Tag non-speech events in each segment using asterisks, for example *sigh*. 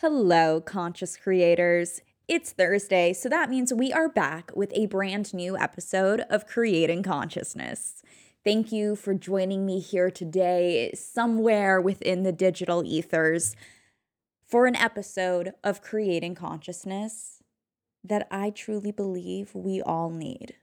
Hello, conscious creators. It's Thursday, so that means we are back with a brand new episode of Creating Consciousness. Thank you for joining me here today, somewhere within the digital ethers, for an episode of Creating Consciousness that I truly believe we all need.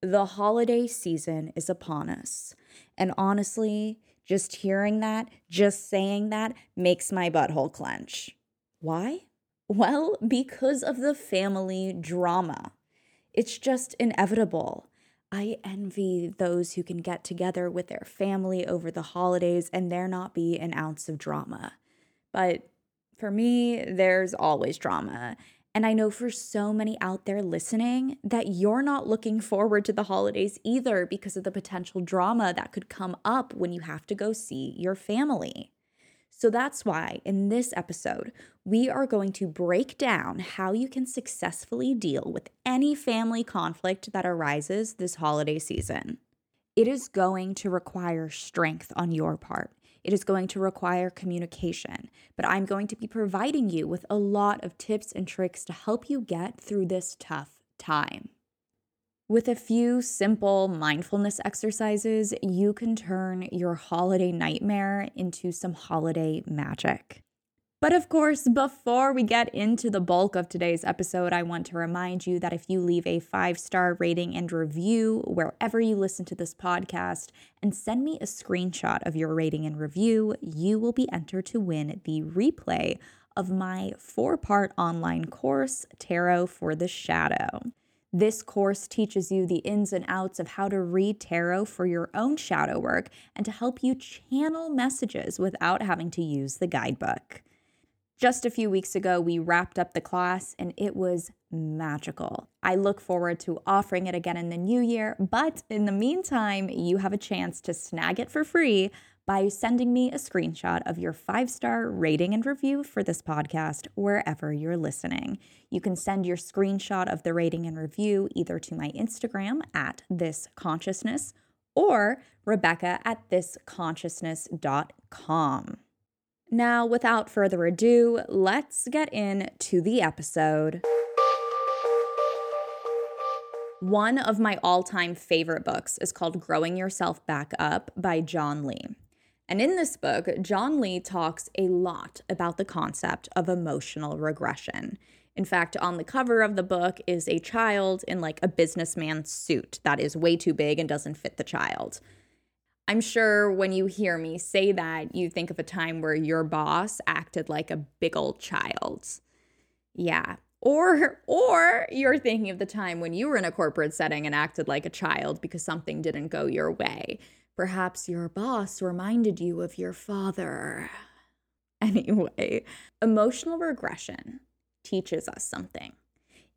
The holiday season is upon us, and honestly, just hearing that, just saying that, makes my butthole clench. Why? Well, because of the family drama. It's just inevitable. I envy those who can get together with their family over the holidays and there not be an ounce of drama. But for me, there's always drama. And I know for so many out there listening that you're not looking forward to the holidays either because of the potential drama that could come up when you have to go see your family. So that's why in this episode, we are going to break down how you can successfully deal with any family conflict that arises this holiday season. It is going to require strength on your part. It is going to require communication, but I'm going to be providing you with a lot of tips and tricks to help you get through this tough time. With a few simple mindfulness exercises, you can turn your holiday nightmare into some holiday magic. But of course, before we get into the bulk of today's episode, I want to remind you that if you leave a five star rating and review wherever you listen to this podcast and send me a screenshot of your rating and review, you will be entered to win the replay of my four part online course, Tarot for the Shadow. This course teaches you the ins and outs of how to read tarot for your own shadow work and to help you channel messages without having to use the guidebook. Just a few weeks ago, we wrapped up the class and it was magical. I look forward to offering it again in the new year, but in the meantime, you have a chance to snag it for free by sending me a screenshot of your five star rating and review for this podcast wherever you're listening. You can send your screenshot of the rating and review either to my Instagram at this consciousness or Rebecca at thisconsciousness.com. Now, without further ado, let's get into the episode. One of my all time favorite books is called Growing Yourself Back Up by John Lee. And in this book, John Lee talks a lot about the concept of emotional regression. In fact, on the cover of the book is a child in like a businessman's suit that is way too big and doesn't fit the child. I'm sure when you hear me say that, you think of a time where your boss acted like a big old child. Yeah. Or or you're thinking of the time when you were in a corporate setting and acted like a child because something didn't go your way. Perhaps your boss reminded you of your father. Anyway, emotional regression teaches us something.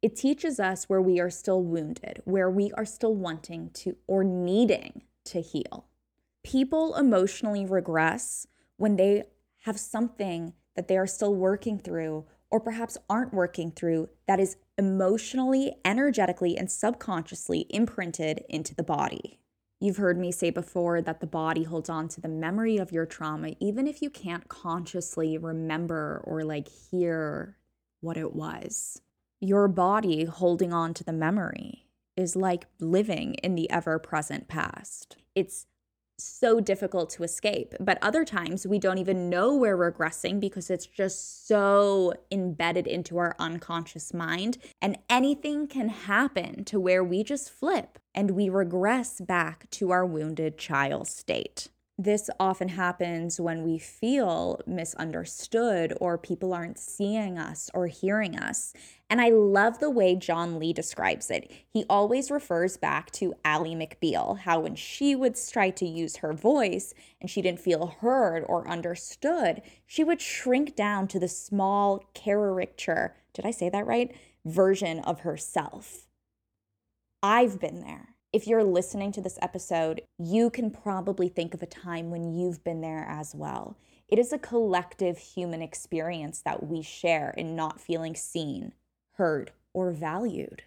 It teaches us where we are still wounded, where we are still wanting to or needing to heal. People emotionally regress when they have something that they are still working through or perhaps aren't working through that is emotionally, energetically, and subconsciously imprinted into the body. You've heard me say before that the body holds on to the memory of your trauma, even if you can't consciously remember or like hear what it was. Your body holding on to the memory is like living in the ever present past. It's so difficult to escape. But other times we don't even know we're regressing because it's just so embedded into our unconscious mind. And anything can happen to where we just flip and we regress back to our wounded child state. This often happens when we feel misunderstood or people aren't seeing us or hearing us. And I love the way John Lee describes it. He always refers back to Ally McBeal, how when she would try to use her voice and she didn't feel heard or understood, she would shrink down to the small caricature, did I say that right? Version of herself. I've been there if you're listening to this episode, you can probably think of a time when you've been there as well. It is a collective human experience that we share in not feeling seen, heard, or valued.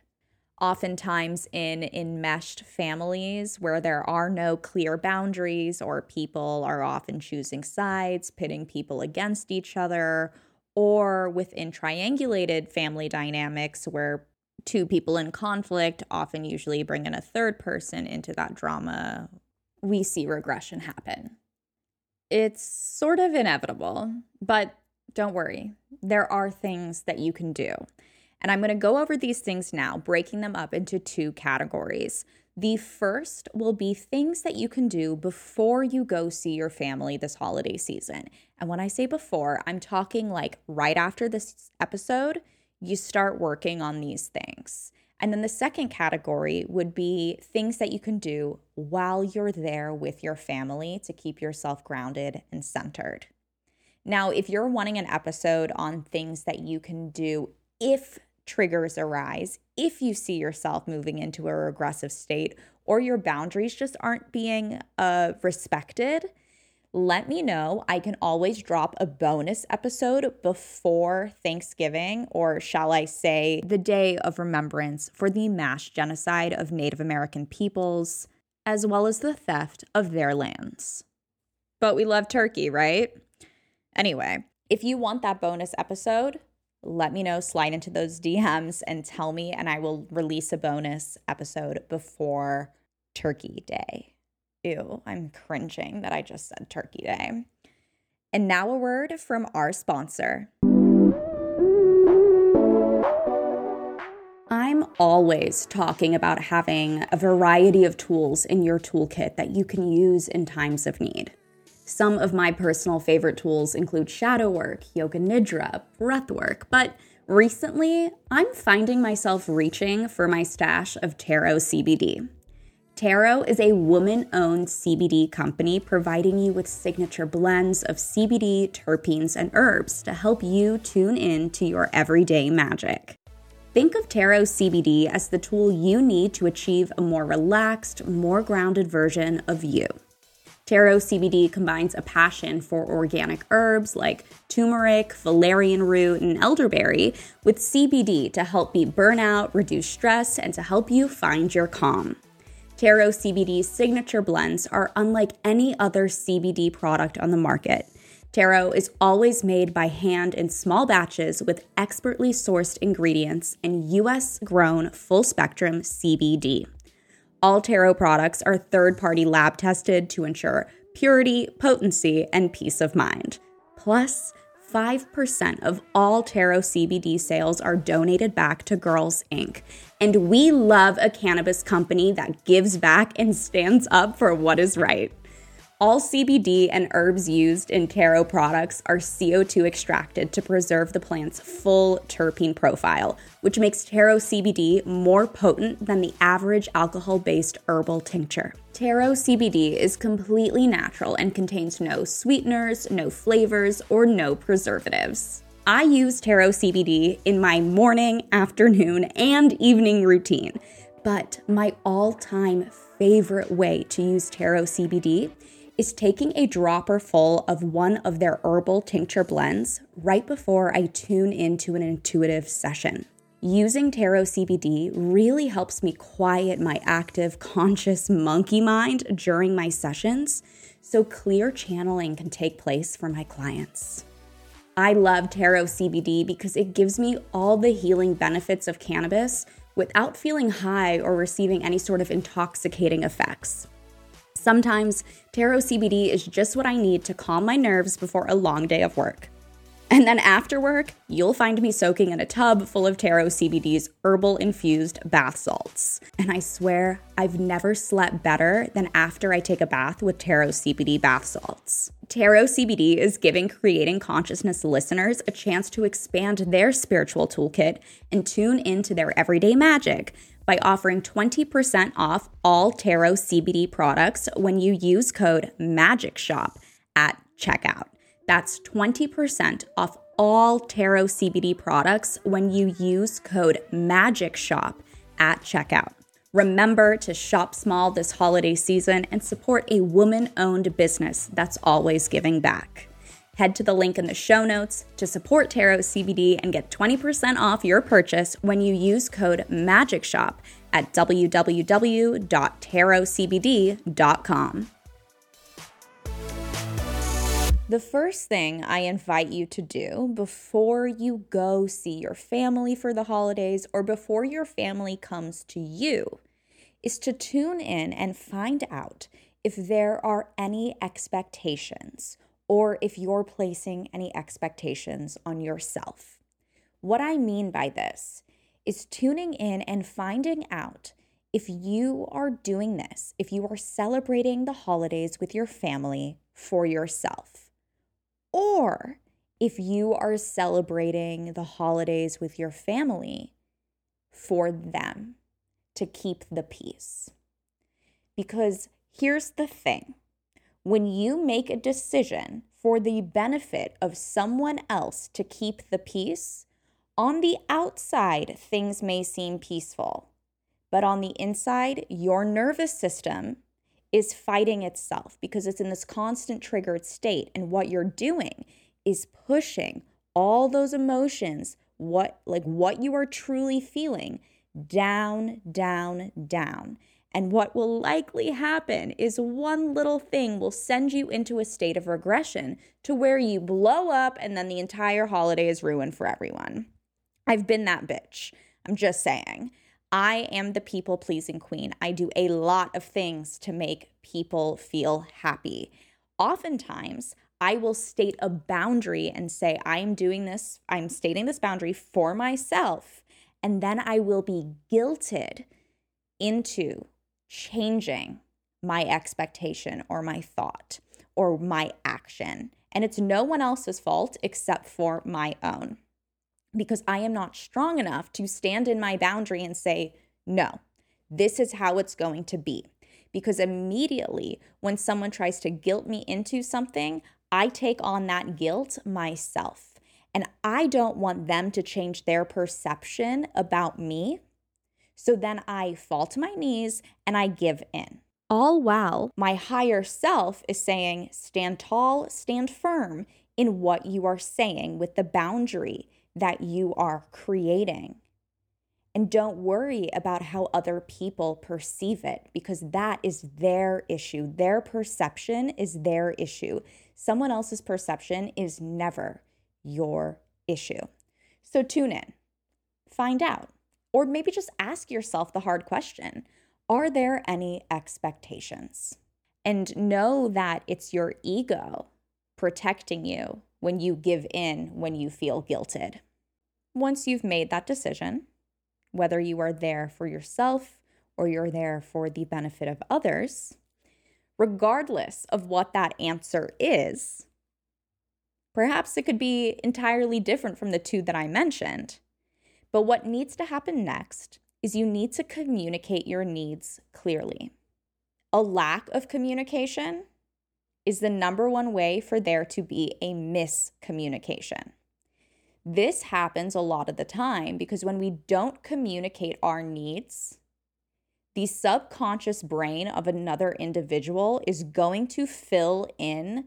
Oftentimes, in enmeshed families where there are no clear boundaries, or people are often choosing sides, pitting people against each other, or within triangulated family dynamics where two people in conflict often usually bring in a third person into that drama, we see regression happen. It's sort of inevitable, but don't worry, there are things that you can do. And I'm going to go over these things now, breaking them up into two categories. The first will be things that you can do before you go see your family this holiday season. And when I say before, I'm talking like right after this episode you start working on these things. And then the second category would be things that you can do while you're there with your family to keep yourself grounded and centered. Now, if you're wanting an episode on things that you can do if triggers arise, if you see yourself moving into a regressive state or your boundaries just aren't being uh, respected, let me know. I can always drop a bonus episode before Thanksgiving, or shall I say, the day of remembrance for the mass genocide of Native American peoples, as well as the theft of their lands. But we love turkey, right? Anyway, if you want that bonus episode, let me know, slide into those DMs and tell me, and I will release a bonus episode before Turkey Day. Ew, I'm cringing that I just said Turkey Day. And now a word from our sponsor. I'm always talking about having a variety of tools in your toolkit that you can use in times of need. Some of my personal favorite tools include shadow work, yoga nidra, breath work, but recently I'm finding myself reaching for my stash of Tarot CBD. Tarot is a woman owned CBD company providing you with signature blends of CBD, terpenes, and herbs to help you tune in to your everyday magic. Think of Tarot CBD as the tool you need to achieve a more relaxed, more grounded version of you. Tarot CBD combines a passion for organic herbs like turmeric, valerian root, and elderberry with CBD to help beat burnout, reduce stress, and to help you find your calm. Tarot CBD's signature blends are unlike any other CBD product on the market. Tarot is always made by hand in small batches with expertly sourced ingredients and US grown full spectrum CBD. All Tarot products are third party lab tested to ensure purity, potency, and peace of mind. Plus, 5% of all Tarot CBD sales are donated back to Girls Inc. And we love a cannabis company that gives back and stands up for what is right. All CBD and herbs used in tarot products are CO2 extracted to preserve the plant's full terpene profile, which makes tarot CBD more potent than the average alcohol based herbal tincture. Tarot CBD is completely natural and contains no sweeteners, no flavors, or no preservatives. I use Tarot CBD in my morning, afternoon, and evening routine, but my all time favorite way to use Tarot CBD is taking a dropper full of one of their herbal tincture blends right before I tune into an intuitive session. Using Tarot CBD really helps me quiet my active, conscious monkey mind during my sessions so clear channeling can take place for my clients. I love Tarot CBD because it gives me all the healing benefits of cannabis without feeling high or receiving any sort of intoxicating effects. Sometimes Tarot CBD is just what I need to calm my nerves before a long day of work. And then after work, you'll find me soaking in a tub full of Tarot CBD's herbal infused bath salts. And I swear, I've never slept better than after I take a bath with Tarot CBD bath salts. Tarot CBD is giving Creating Consciousness listeners a chance to expand their spiritual toolkit and tune into their everyday magic by offering 20% off all Tarot CBD products when you use code MAGICSHOP at checkout. That's 20% off all Tarot CBD products when you use code MAGICSHOP at checkout. Remember to shop small this holiday season and support a woman owned business that's always giving back. Head to the link in the show notes to support Tarot CBD and get 20% off your purchase when you use code MAGICSHOP at www.tarotcbd.com. The first thing I invite you to do before you go see your family for the holidays or before your family comes to you is to tune in and find out if there are any expectations or if you're placing any expectations on yourself. What I mean by this is tuning in and finding out if you are doing this, if you are celebrating the holidays with your family for yourself, or if you are celebrating the holidays with your family for them to keep the peace. Because here's the thing when you make a decision for the benefit of someone else to keep the peace, on the outside, things may seem peaceful, but on the inside, your nervous system is fighting itself because it's in this constant triggered state. And what you're doing is pushing all those emotions, what like what you are truly feeling, down, down, down. And what will likely happen is one little thing will send you into a state of regression to where you blow up and then the entire holiday is ruined for everyone. I've been that bitch. I'm just saying. I am the people pleasing queen. I do a lot of things to make people feel happy. Oftentimes, I will state a boundary and say, I'm doing this, I'm stating this boundary for myself. And then I will be guilted into changing my expectation or my thought or my action. And it's no one else's fault except for my own because I am not strong enough to stand in my boundary and say, no, this is how it's going to be. Because immediately when someone tries to guilt me into something, I take on that guilt myself. And I don't want them to change their perception about me. So then I fall to my knees and I give in. All while my higher self is saying, stand tall, stand firm in what you are saying with the boundary that you are creating. And don't worry about how other people perceive it because that is their issue. Their perception is their issue. Someone else's perception is never your issue. So tune in, find out, or maybe just ask yourself the hard question Are there any expectations? And know that it's your ego protecting you when you give in when you feel guilted. Once you've made that decision, whether you are there for yourself or you're there for the benefit of others, regardless of what that answer is, perhaps it could be entirely different from the two that I mentioned. But what needs to happen next is you need to communicate your needs clearly. A lack of communication is the number one way for there to be a miscommunication. This happens a lot of the time because when we don't communicate our needs, the subconscious brain of another individual is going to fill in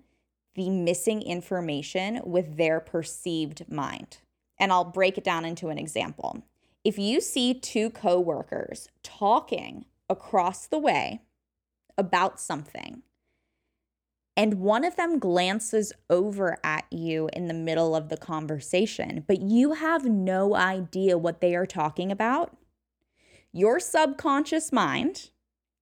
the missing information with their perceived mind. And I'll break it down into an example. If you see two coworkers talking across the way about something, and one of them glances over at you in the middle of the conversation, but you have no idea what they are talking about, your subconscious mind,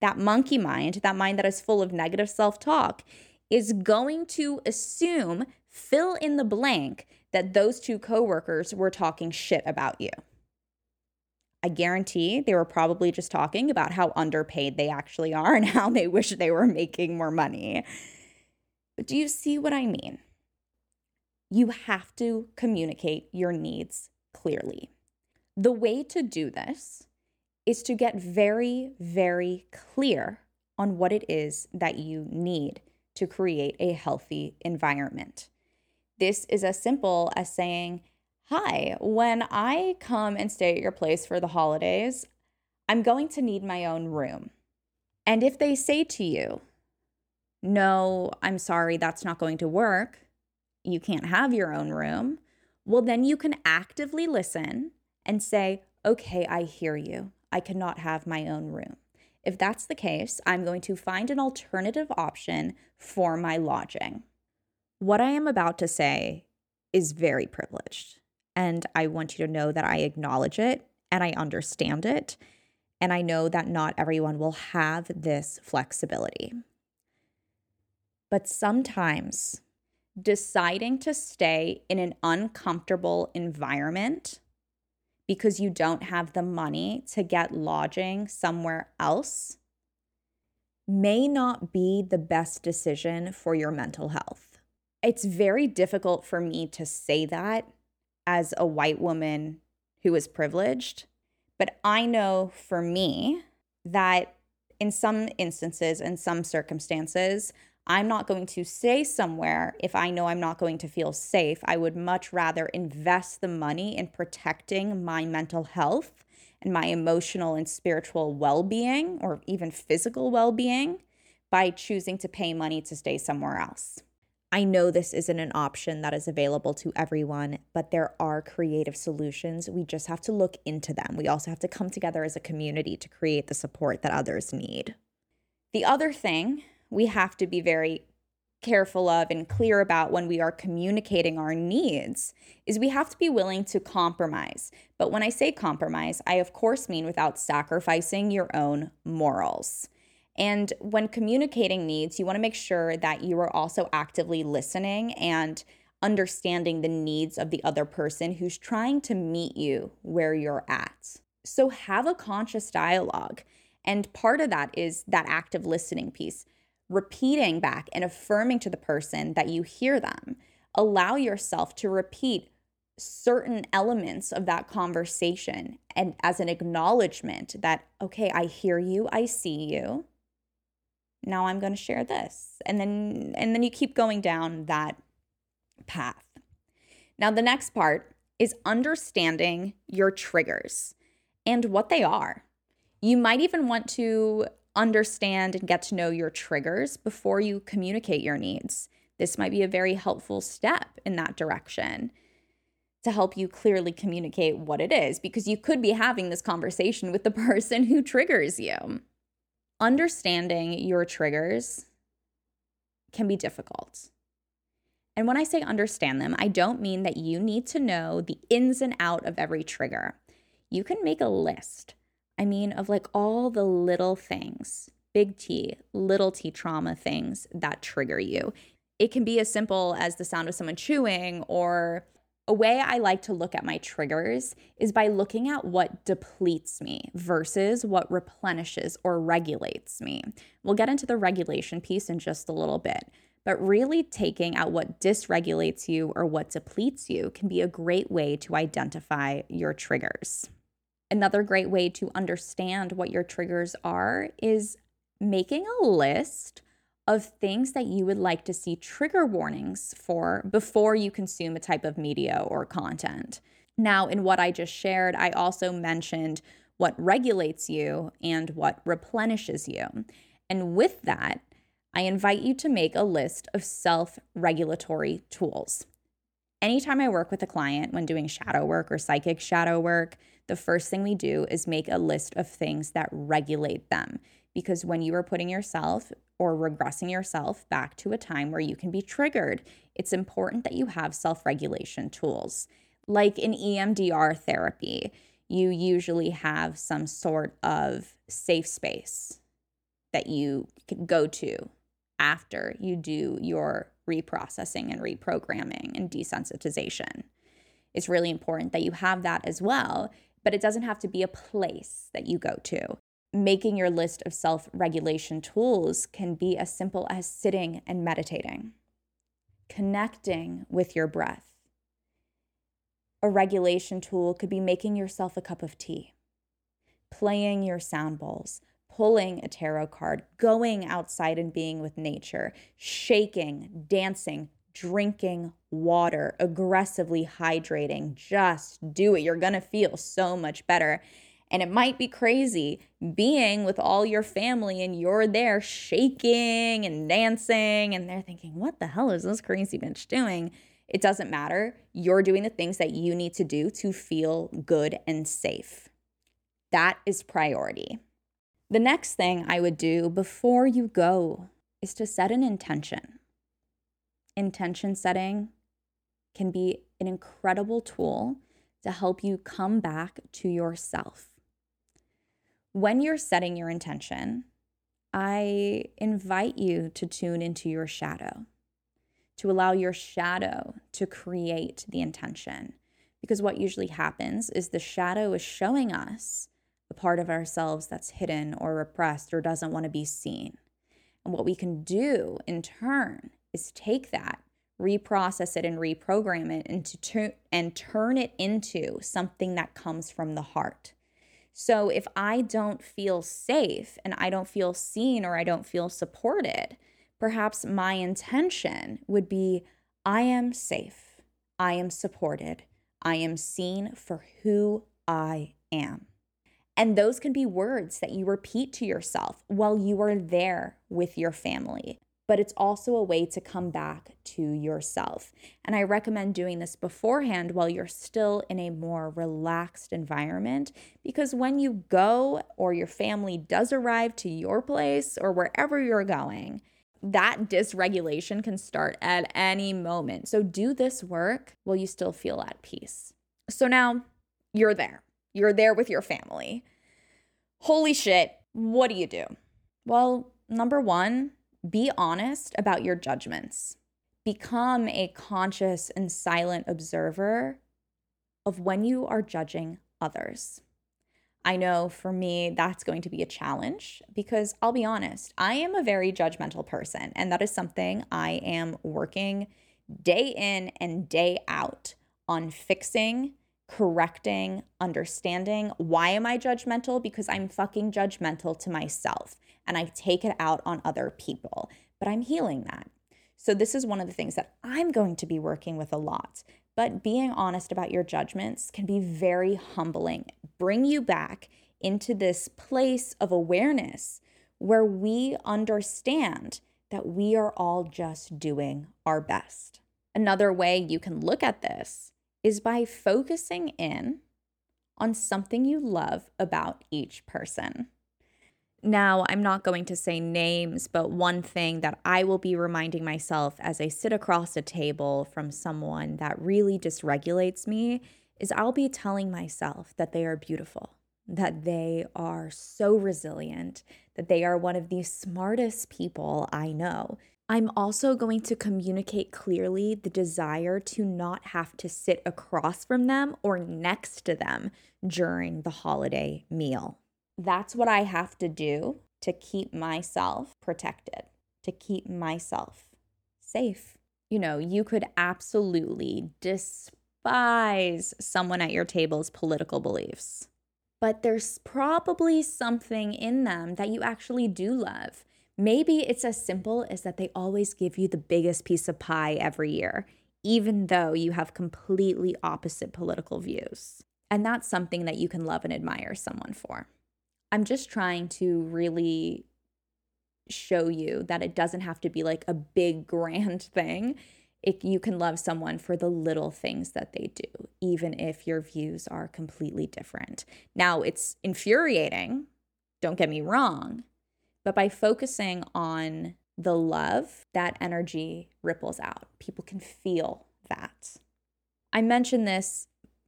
that monkey mind, that mind that is full of negative self talk, is going to assume, fill in the blank, that those two coworkers were talking shit about you. I guarantee they were probably just talking about how underpaid they actually are *laughs* and how they wish they were making more money. But do you see what I mean? You have to communicate your needs clearly. The way to do this is to get very, very clear on what it is that you need to create a healthy environment. This is as simple as saying, Hi, when I come and stay at your place for the holidays, I'm going to need my own room. And if they say to you, No, I'm sorry, that's not going to work, you can't have your own room, well, then you can actively listen and say, Okay, I hear you. I cannot have my own room. If that's the case, I'm going to find an alternative option for my lodging. What I am about to say is very privileged, and I want you to know that I acknowledge it and I understand it, and I know that not everyone will have this flexibility. But sometimes deciding to stay in an uncomfortable environment because you don't have the money to get lodging somewhere else may not be the best decision for your mental health. It's very difficult for me to say that as a white woman who is privileged, but I know for me that in some instances, in some circumstances, I'm not going to stay somewhere if I know I'm not going to feel safe. I would much rather invest the money in protecting my mental health and my emotional and spiritual well being, or even physical well being, by choosing to pay money to stay somewhere else. I know this isn't an option that is available to everyone, but there are creative solutions. We just have to look into them. We also have to come together as a community to create the support that others need. The other thing we have to be very careful of and clear about when we are communicating our needs is we have to be willing to compromise. But when I say compromise, I of course mean without sacrificing your own morals. And when communicating needs, you want to make sure that you are also actively listening and understanding the needs of the other person who's trying to meet you where you're at. So have a conscious dialogue. And part of that is that active listening piece repeating back and affirming to the person that you hear them. Allow yourself to repeat certain elements of that conversation and as an acknowledgement that, okay, I hear you, I see you. Now I'm going to share this. And then and then you keep going down that path. Now the next part is understanding your triggers and what they are. You might even want to understand and get to know your triggers before you communicate your needs. This might be a very helpful step in that direction to help you clearly communicate what it is, because you could be having this conversation with the *laughs* person who triggers you. Understanding your triggers can be difficult. And when I say understand them, I don't mean that you need to know the ins and out of every trigger. You can make a list I mean, of like all the little things, big T, little t trauma things that trigger you. It can be as simple as the sound of someone chewing, or a way I like to look at my triggers is by looking at what depletes me versus what replenishes or regulates me. We'll get into the regulation piece in just a little bit, but really taking out what dysregulates you or what depletes you can be a great way to identify your triggers. Another great way to understand what your triggers are is making a list of things that you would like to see trigger warnings for before you consume a type of media or content. Now, in what I just shared, I also mentioned what regulates you and what replenishes you. And with that, I invite you to make a list of self regulatory tools. Anytime I work with a client when doing shadow work or psychic shadow work, the first thing we do is make a list of things that regulate them. Because when you are putting yourself or regressing yourself back to a time where you can be triggered, it's important that you have self regulation tools. Like in EMDR therapy, you usually have some sort of safe space that you can go to after you do your reprocessing and reprogramming and desensitization. It's really important that you have that as well, but it doesn't have to be a place that you go to. Making your list of self regulation tools can be as simple as sitting and meditating, connecting with your breath. A regulation tool could be making yourself a cup of tea, playing your sound bowls, pulling a tarot card, going outside and being with nature, shaking, dancing, drinking water, aggressively hydrating. Just do it. You're going to feel so much better. And it might be crazy being with all your family and you're there shaking and dancing, and they're thinking, what the hell is this crazy bitch doing? It doesn't matter. You're doing the things that you need to do to feel good and safe. That is priority. The next thing I would do before you go is to set an intention. Intention setting can be an incredible tool to help you come back to yourself. When you're setting your intention, I invite you to tune into your shadow, to allow your shadow to create the intention. Because what usually happens is the shadow is showing us the part of ourselves that's hidden or repressed or doesn't want to be seen. And what we can do in turn is take that, reprocess it, and reprogram it into ter- and turn it into something that comes from the heart. So if I don't feel safe and I don't feel seen or I don't feel supported, perhaps my intention would be I am safe, I am supported, I am seen for who I am. And those can be words that you repeat to yourself while you are there with your family. But it's also a way to come back to yourself. And I recommend doing this beforehand while you're still in a more relaxed environment. Because when you go or your family does arrive to your place or wherever you're going, that dysregulation can start at any moment. So do this work while you still feel at peace. So now you're there you're there with your family. Holy shit, what do you do? Well, number one, be honest about your judgments. Become a conscious and silent observer of when you are judging others. I know for me, that's going to be a challenge because I'll be honest, I am a very judgmental person. And that is something I am working day in and day out on fixing correcting, understanding. Why am I judgmental? Because I'm fucking judgmental to myself and I take it out on other people. But I'm healing that. So, this is one of the things that I'm going to be working with a lot. But being honest about your judgments can be very humbling, bring you back into this place of awareness where we understand that we are all just doing our best. Another way you can look at this is by focusing in on something you love about each person. Now, I'm not going to say names, but one thing that I will be reminding myself as I sit across a table from someone that really dysregulates me is I'll be telling myself that they are beautiful, that they are so resilient, that they are one of the smartest people I know, I'm also going to communicate clearly the desire to not have to sit across from them or next to them during the holiday meal. That's what I have to do to keep myself protected, to keep myself safe. You know, you could absolutely despise someone at your table's political beliefs, but there's probably something in them that you actually do love Maybe it's as simple as that they always give you the biggest piece of pie every year, even though you have completely opposite political views. And that's something that you can love and admire someone for. I'm just trying to really show you that it doesn't have to be like a big *laughs* grand thing. It, you can love someone for the little things that they do, even if your views are completely different. Now, it's infuriating, don't get me wrong, but by focusing on the love, that energy ripples out. People can feel that. I mentioned this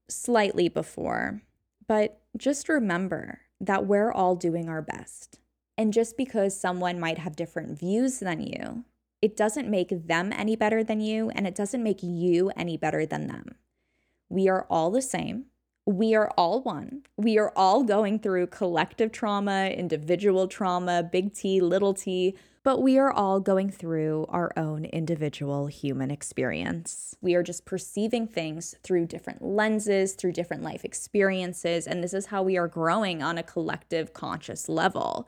slightly before, but just remember that we're all doing our best. And just because someone might have different views than you, it doesn't make them any better than you, and it doesn't make you any better than them. We are all the same. We are all one. We are all going through collective trauma, individual trauma, big T, little t, but we are all going through our own individual human experience. We are just perceiving things through different lenses, through different life experiences, and this is how we are growing on a collective conscious level.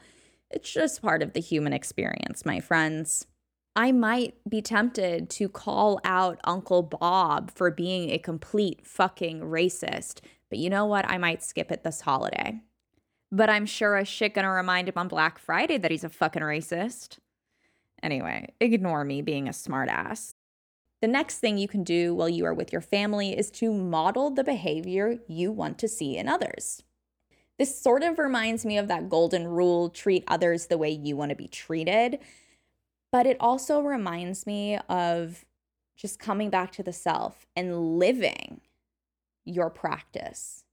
It's just part of the human experience, my friends. I might be tempted to call out Uncle Bob for being a complete fucking racist, but you know what? I might skip it this holiday. But I'm sure as shit gonna remind him on Black Friday that he's a fucking racist. Anyway, ignore me being a smartass. The next thing you can do while you are with your family is to model the behavior you want to see in others. This sort of reminds me of that golden rule treat others the way you want to be treated. But it also reminds me of just coming back to the self and living your practice.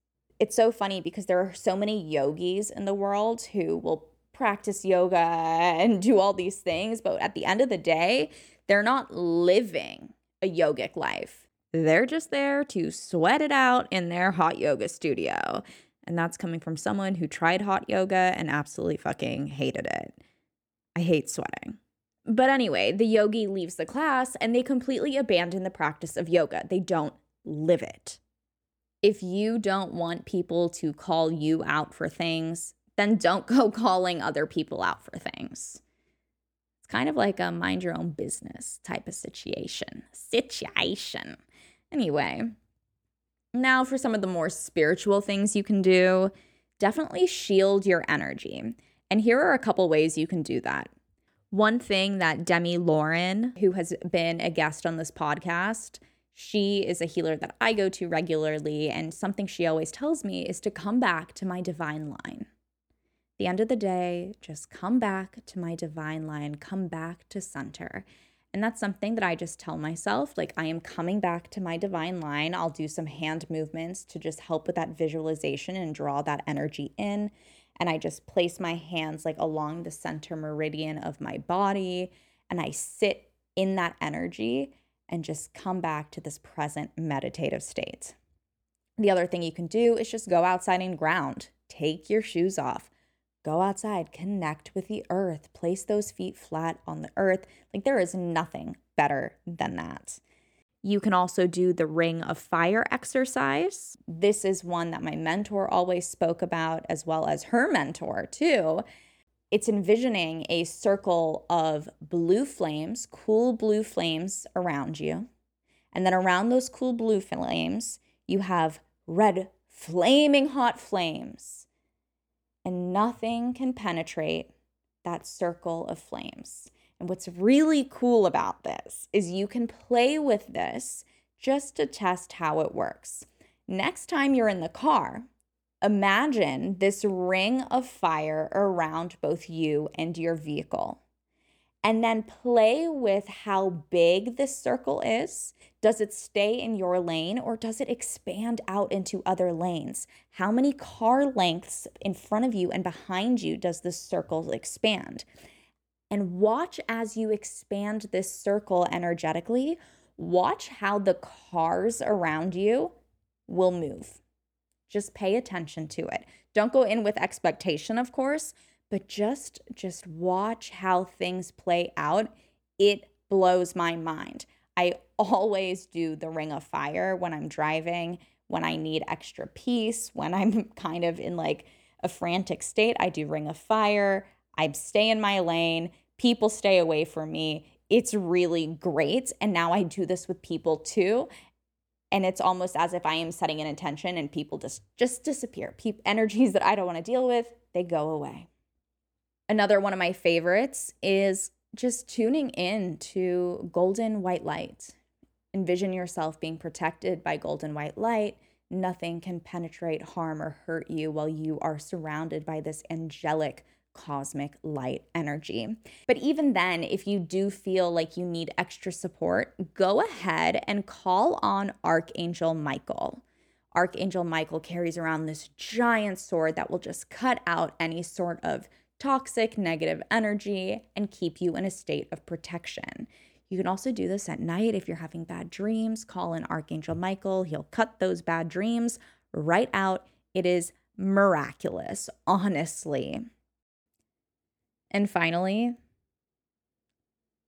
It's so funny because there are so many yogis in the world who will practice yoga and do all these things, but at the end of the day, they're not living a yogic life. They're just there to sweat it out in their hot yoga studio. And that's coming from someone who tried hot yoga and absolutely fucking hated it. I hate sweating. But anyway, the yogi leaves the class and they completely abandon the practice of yoga. They don't live it. If you don't want people to call you out for things, then don't *laughs* go calling other people out for things. It's kind of like a mind your own business type of situation. Situation. Anyway, now for some of the more spiritual things you can do, definitely shield your energy. And here are a couple ways you can do that. One thing that Demi Lauren, who has been a guest on this podcast, she is a healer that I go to regularly. And something she always tells me is to come back to my divine line the end of the day, just come back to my divine line, come back to center. And that's something that I just tell myself like, I am coming back to my divine line. I'll do some hand movements to just help with that visualization and draw that energy in. And I just place my hands like along the center meridian of my body. And I sit in that energy and just come back to this present meditative state. The other thing you can do is just go outside and ground. Take your shoes off. Go outside, connect with the earth, place those feet flat on the earth. Like there is nothing better than that. You can also do the ring of fire exercise. This is one that my mentor always spoke about, as well as her mentor, too. It's envisioning a circle of blue flames, cool blue flames around you. And then around those cool blue flames, you have red, flaming hot flames and nothing can penetrate that circle of flames. And what's really cool about this is you can play with this just to test how it works. Next time you're in the car, imagine this ring of fire around both you and your vehicle and then play with how big this circle is. Does it stay in your lane or does it expand out into other lanes? How many car lengths in front of you and behind you does this circle expand? And watch as you expand this circle energetically, watch how the cars around you will move. Just pay attention to it. Don't go in with expectation, of course, but just just watch how things play out. It blows my mind. I *laughs* always do the ring of fire when i'm driving when i need extra peace when i'm *laughs* kind of in like a frantic state i do ring of fire. I stay in my lane. People stay away from me. It's really great and now i do this with people too and it's almost as if i am setting an intention and people just just disappear Pe- energies that i don't want to deal with they go away Another one of my favorites is just tuning in to golden white light. Envision yourself being protected by golden white light. Nothing can penetrate, harm, or hurt you while you are surrounded by this angelic cosmic light energy. But even then, if you do feel like you need extra support, go ahead and call on Archangel Michael. Archangel Michael carries around this giant sword that will just cut out any sort of toxic negative energy and keep you in a state of protection. You can also do this at night if you're having bad dreams. Call in Archangel Michael, he'll cut those bad dreams right out. It is miraculous, honestly. And finally,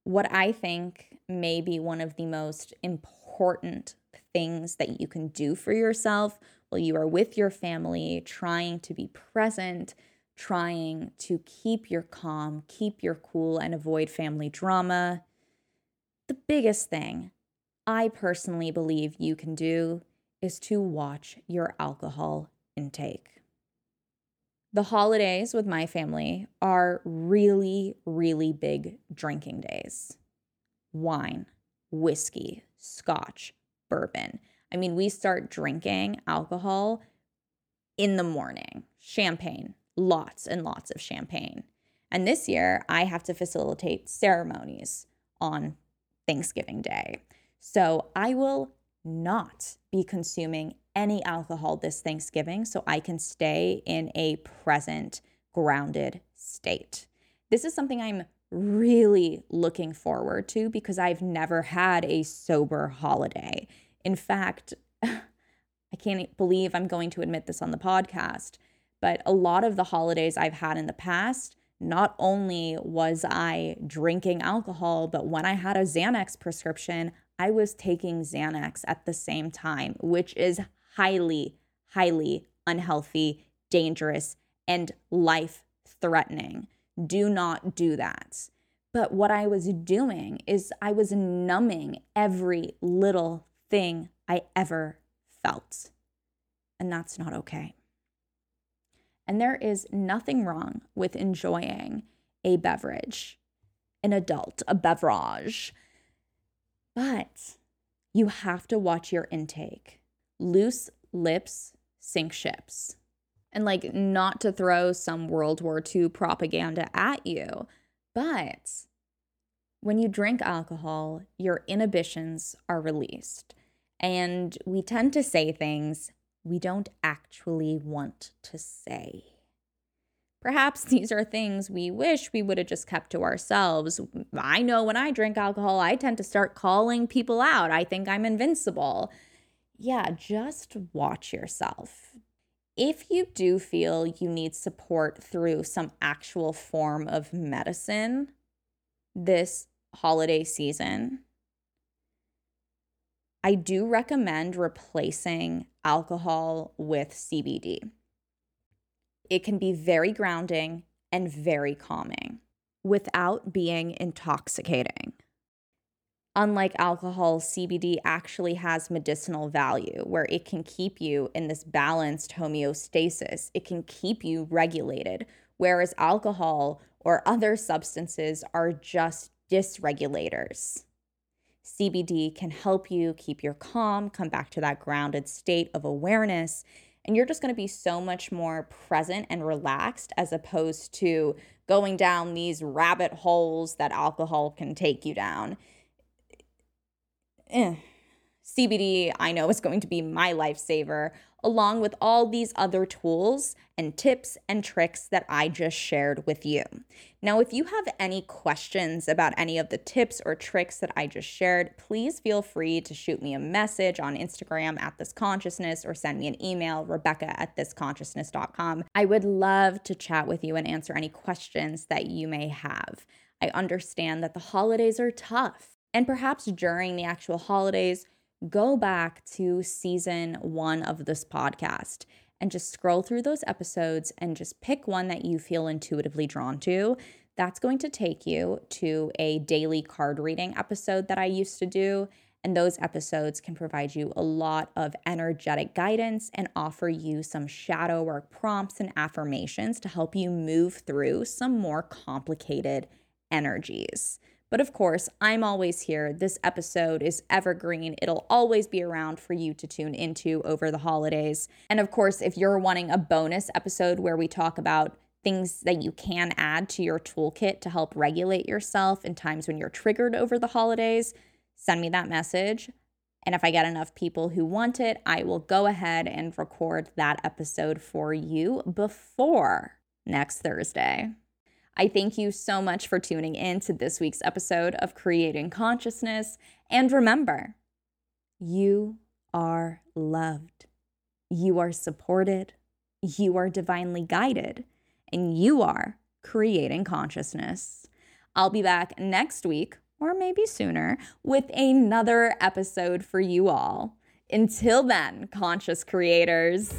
what I think may be one of the most important things that you can do for yourself while you are with your family, trying to be present, trying to keep your calm, keep your cool, and avoid family drama. The biggest thing I personally believe you can do is to watch your alcohol intake. The holidays with my family are really, really big drinking days. Wine, whiskey, scotch, bourbon. I mean, we start drinking alcohol in the morning, champagne, lots and lots of champagne. And this year, I have to facilitate ceremonies on Thanksgiving Day. So I will not be consuming any alcohol this Thanksgiving so I can stay in a present, grounded state. This is something I'm really looking forward to because I've never had a sober holiday. In fact, *laughs* I can't believe I'm going to admit this on the podcast, but a lot of the holidays I've had in the past, not only was I drinking alcohol, but when I had a Xanax prescription, I was taking Xanax at the same time, which is highly, highly unhealthy, dangerous, and life threatening. Do not do that. But what I was doing is I was numbing every little thing I ever felt. And that's not okay. And there is nothing wrong with enjoying a beverage, an adult, a beverage. But you have to watch your intake. Loose lips sink ships and like not to throw some World War II propaganda at you, but when you drink alcohol, your inhibitions are released. And we tend to say things we don't actually want to say. Perhaps these are things we wish we would have just kept to ourselves. I know when I drink alcohol, I tend to start calling people out. I think I'm invincible. Yeah, just watch yourself if you do feel you need support through some actual form of medicine this holiday season, I do recommend replacing alcohol with CBD. It can be very grounding and very calming without being intoxicating. Unlike alcohol, CBD actually has medicinal value where it can keep you in this balanced homeostasis. It can keep you regulated, whereas alcohol or other substances are just dysregulators. CBD can help you keep your calm, come back to that grounded state of awareness, and you're just going to be so much more present and relaxed as opposed to going down these rabbit holes that alcohol can take you down eh, CBD, I know, is going to be my lifesaver, along with all these other tools and tips and tricks that I just shared with you. Now, if you have any questions about any of the tips or tricks that I just shared, please feel free to shoot me a message on Instagram at this consciousness or send me an email, Rebecca at thisconsciousness.com. I would love to chat with you and answer any questions that you may have. I understand that the holidays are tough and perhaps during the actual holidays, go back to season one of this podcast and just scroll through those episodes and just pick one that you feel intuitively drawn to. That's going to take you to a daily card reading episode that I used to do. And those episodes can provide you a lot of energetic guidance and offer you some shadow work prompts and affirmations to help you move through some more complicated energies. But of course, I'm always here. This episode is evergreen. It'll always be around for you to tune into over the holidays. And of course, if you're wanting a bonus episode where we talk about things that you can add to your toolkit to help regulate yourself in times when you're triggered over the holidays, send me that message. And if I get enough people who want it, I will go ahead and record that episode for you before next Thursday. I thank you so much for tuning in to this week's episode of Creating Consciousness. And remember, you are loved, you are supported, you are divinely guided, and you are creating consciousness. I'll be back next week, or maybe sooner, with another episode for you all. Until then, conscious creators.